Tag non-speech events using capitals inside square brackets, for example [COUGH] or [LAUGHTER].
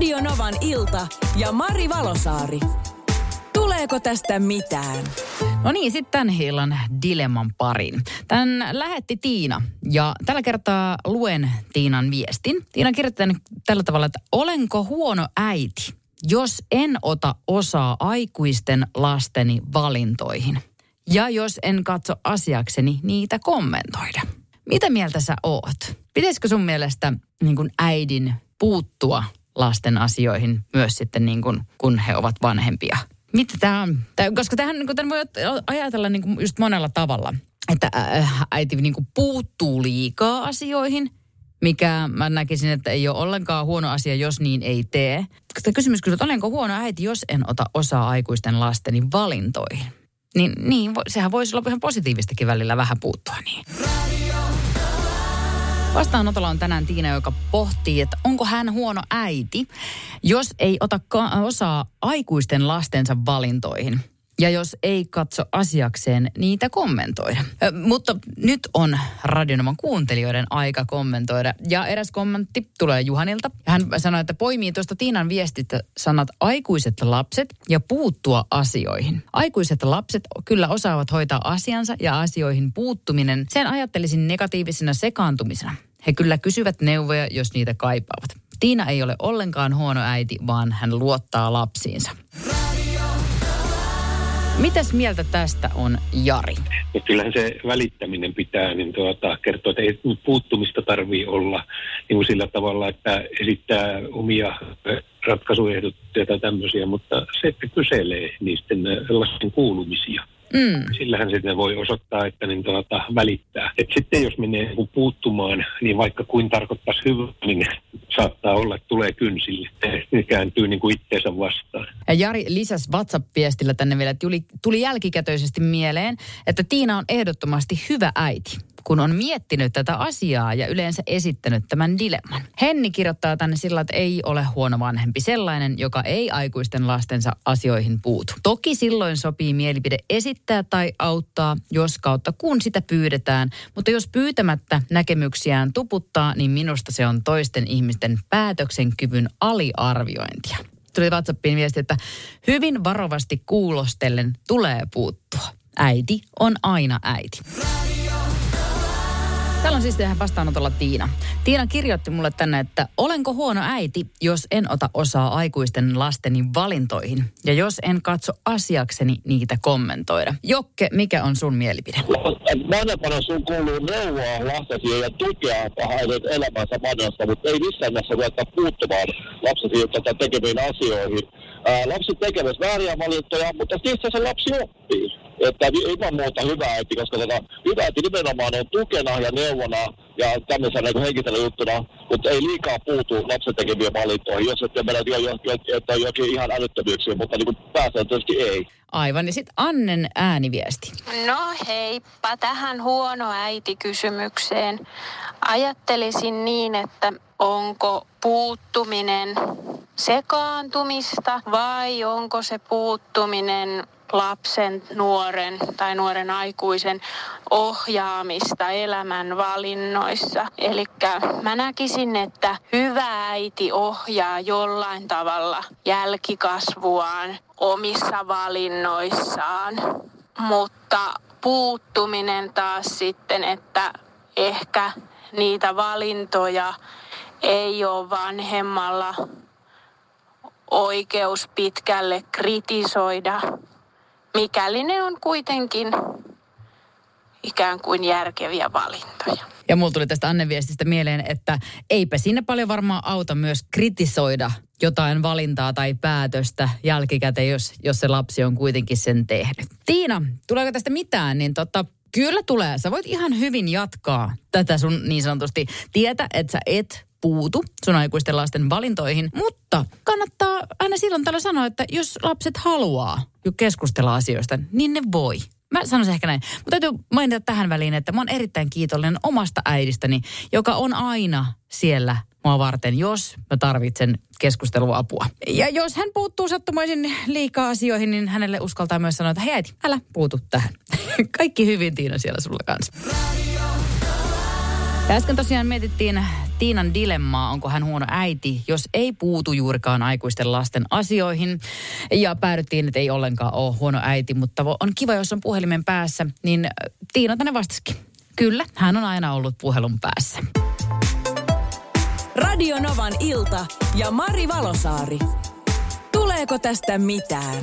Radio Novan ilta ja Mari Valosaari. Tuleeko tästä mitään? No niin, sitten tämän illan dilemman parin. Tän lähetti Tiina ja tällä kertaa luen Tiinan viestin. Tiina kirjoittaa tällä tavalla, että olenko huono äiti, jos en ota osaa aikuisten lasteni valintoihin? Ja jos en katso asiakseni niitä kommentoida. Mitä mieltä sä oot? Pitäisikö sun mielestä niin äidin puuttua lasten asioihin myös sitten niin kuin, kun he ovat vanhempia? Mitä tämä on? Tää, koska tähän niin voi ajatella niin kuin just monella tavalla. Että äh, äiti niin kuin puuttuu liikaa asioihin, mikä mä näkisin, että ei ole ollenkaan huono asia, jos niin ei tee. Tämä kysymys kyllä, että olenko huono äiti, jos en ota osaa aikuisten lasteni valintoihin? Niin, niin sehän voisi olla ihan positiivistakin välillä vähän puuttua niin. Vastaanotolla on tänään Tiina, joka pohtii, että onko hän huono äiti, jos ei ota osaa aikuisten lastensa valintoihin. Ja jos ei katso asiakseen niitä kommentoida. Ö, mutta nyt on Radionoman kuuntelijoiden aika kommentoida. Ja eräs kommentti tulee Juhanilta. Hän sanoi, että poimii tuosta Tiinan viestistä sanat aikuiset lapset ja puuttua asioihin. Aikuiset lapset kyllä osaavat hoitaa asiansa ja asioihin puuttuminen. Sen ajattelisin negatiivisena sekaantumisena. He kyllä kysyvät neuvoja, jos niitä kaipaavat. Tiina ei ole ollenkaan huono äiti, vaan hän luottaa lapsiinsa. Mitäs mieltä tästä on Jari? Ja kyllähän se välittäminen pitää niin tuota, kertoa, että ei puuttumista tarvii olla niin kuin sillä tavalla, että esittää omia ratkaisuehdotuksia tai tämmöisiä, mutta se, että kyselee niisten lasten kuulumisia. Mm. Sillähän sitten voi osoittaa, että niin tuota, välittää. Et sitten jos menee niin puuttumaan, niin vaikka kuin tarkoittaisi hyvää, niin saattaa olla, että tulee kynsille. Ne kääntyy niin kuin itteensä vastaan. Ja Jari lisäsi WhatsApp-viestillä tänne vielä, että tuli, tuli jälkikätöisesti mieleen, että Tiina on ehdottomasti hyvä äiti kun on miettinyt tätä asiaa ja yleensä esittänyt tämän dilemman. Henni kirjoittaa tänne sillä, että ei ole huono vanhempi sellainen, joka ei aikuisten lastensa asioihin puutu. Toki silloin sopii mielipide esittää tai auttaa, jos kautta kun sitä pyydetään, mutta jos pyytämättä näkemyksiään tuputtaa, niin minusta se on toisten ihmisten päätöksenkyvyn aliarviointia. Tuli WhatsAppiin viesti, että hyvin varovasti kuulostellen tulee puuttua. Äiti on aina äiti. Täällä on siis tähän vastaanotolla Tiina. Tiina kirjoitti mulle tänne, että olenko huono äiti, jos en ota osaa aikuisten lasteni valintoihin. Ja jos en katso asiakseni niitä kommentoida. Jokke, mikä on sun mielipide? Vanhempana sun kuuluu neuvoa lastesi ja tukea hänen elämänsä vanhasta, mutta ei missään näissä ruveta puuttumaan lapsesi tätä tekemiin asioihin. Ää, lapsi tekevät vääriä valintoja, mutta niistä se lapsi oppii. Että ilman muuta hyvä äiti, koska tota, hyvä äiti nimenomaan on tukena ja neuvona ja tämmöisenä niin henkisellä juttuna, mutta ei liikaa puutu lapsen tekemiin valintoihin, jos ette mennä jo, jo, jo, että on jokin ihan älyttömyyksiä, mutta niin pääsääntöisesti ei. Aivan. Ja sitten Annen ääniviesti. No heippa tähän huono äiti-kysymykseen. Ajattelisin niin, että onko puuttuminen sekaantumista vai onko se puuttuminen lapsen, nuoren tai nuoren aikuisen ohjaamista elämän valinnoissa. Eli mä näkisin, että hyvä äiti ohjaa jollain tavalla jälkikasvuaan omissa valinnoissaan, mutta puuttuminen taas sitten, että ehkä niitä valintoja ei ole vanhemmalla oikeus pitkälle kritisoida, mikäli ne on kuitenkin ikään kuin järkeviä valintoja. Ja mulla tuli tästä Annen viestistä mieleen, että eipä sinne paljon varmaan auta myös kritisoida jotain valintaa tai päätöstä jälkikäteen, jos, jos se lapsi on kuitenkin sen tehnyt. Tiina, tuleeko tästä mitään, niin tota, kyllä tulee. Sä voit ihan hyvin jatkaa tätä sun niin sanotusti tietä, että sä et puutu sun aikuisten lasten valintoihin, mutta kannattaa aina silloin tällä sanoa, että jos lapset haluaa jo keskustella asioista, niin ne voi. Mä sanoisin ehkä näin. Mutta täytyy mainita tähän väliin, että mä oon erittäin kiitollinen omasta äidistäni, joka on aina siellä mua varten, jos mä tarvitsen keskusteluapua. Ja jos hän puuttuu sattumaisin liikaa asioihin, niin hänelle uskaltaa myös sanoa, että hei äiti, älä puutu tähän. [LAUGHS] Kaikki hyvin Tiina siellä sulla kanssa. Ja äsken tosiaan mietittiin Tiinan dilemmaa, onko hän huono äiti, jos ei puutu juurikaan aikuisten lasten asioihin. Ja päädyttiin, että ei ollenkaan ole huono äiti, mutta on kiva, jos on puhelimen päässä. Niin Tiina tänne vastasikin. Kyllä, hän on aina ollut puhelun päässä. Radio Novan ilta ja Mari Valosaari. Tuleeko tästä mitään?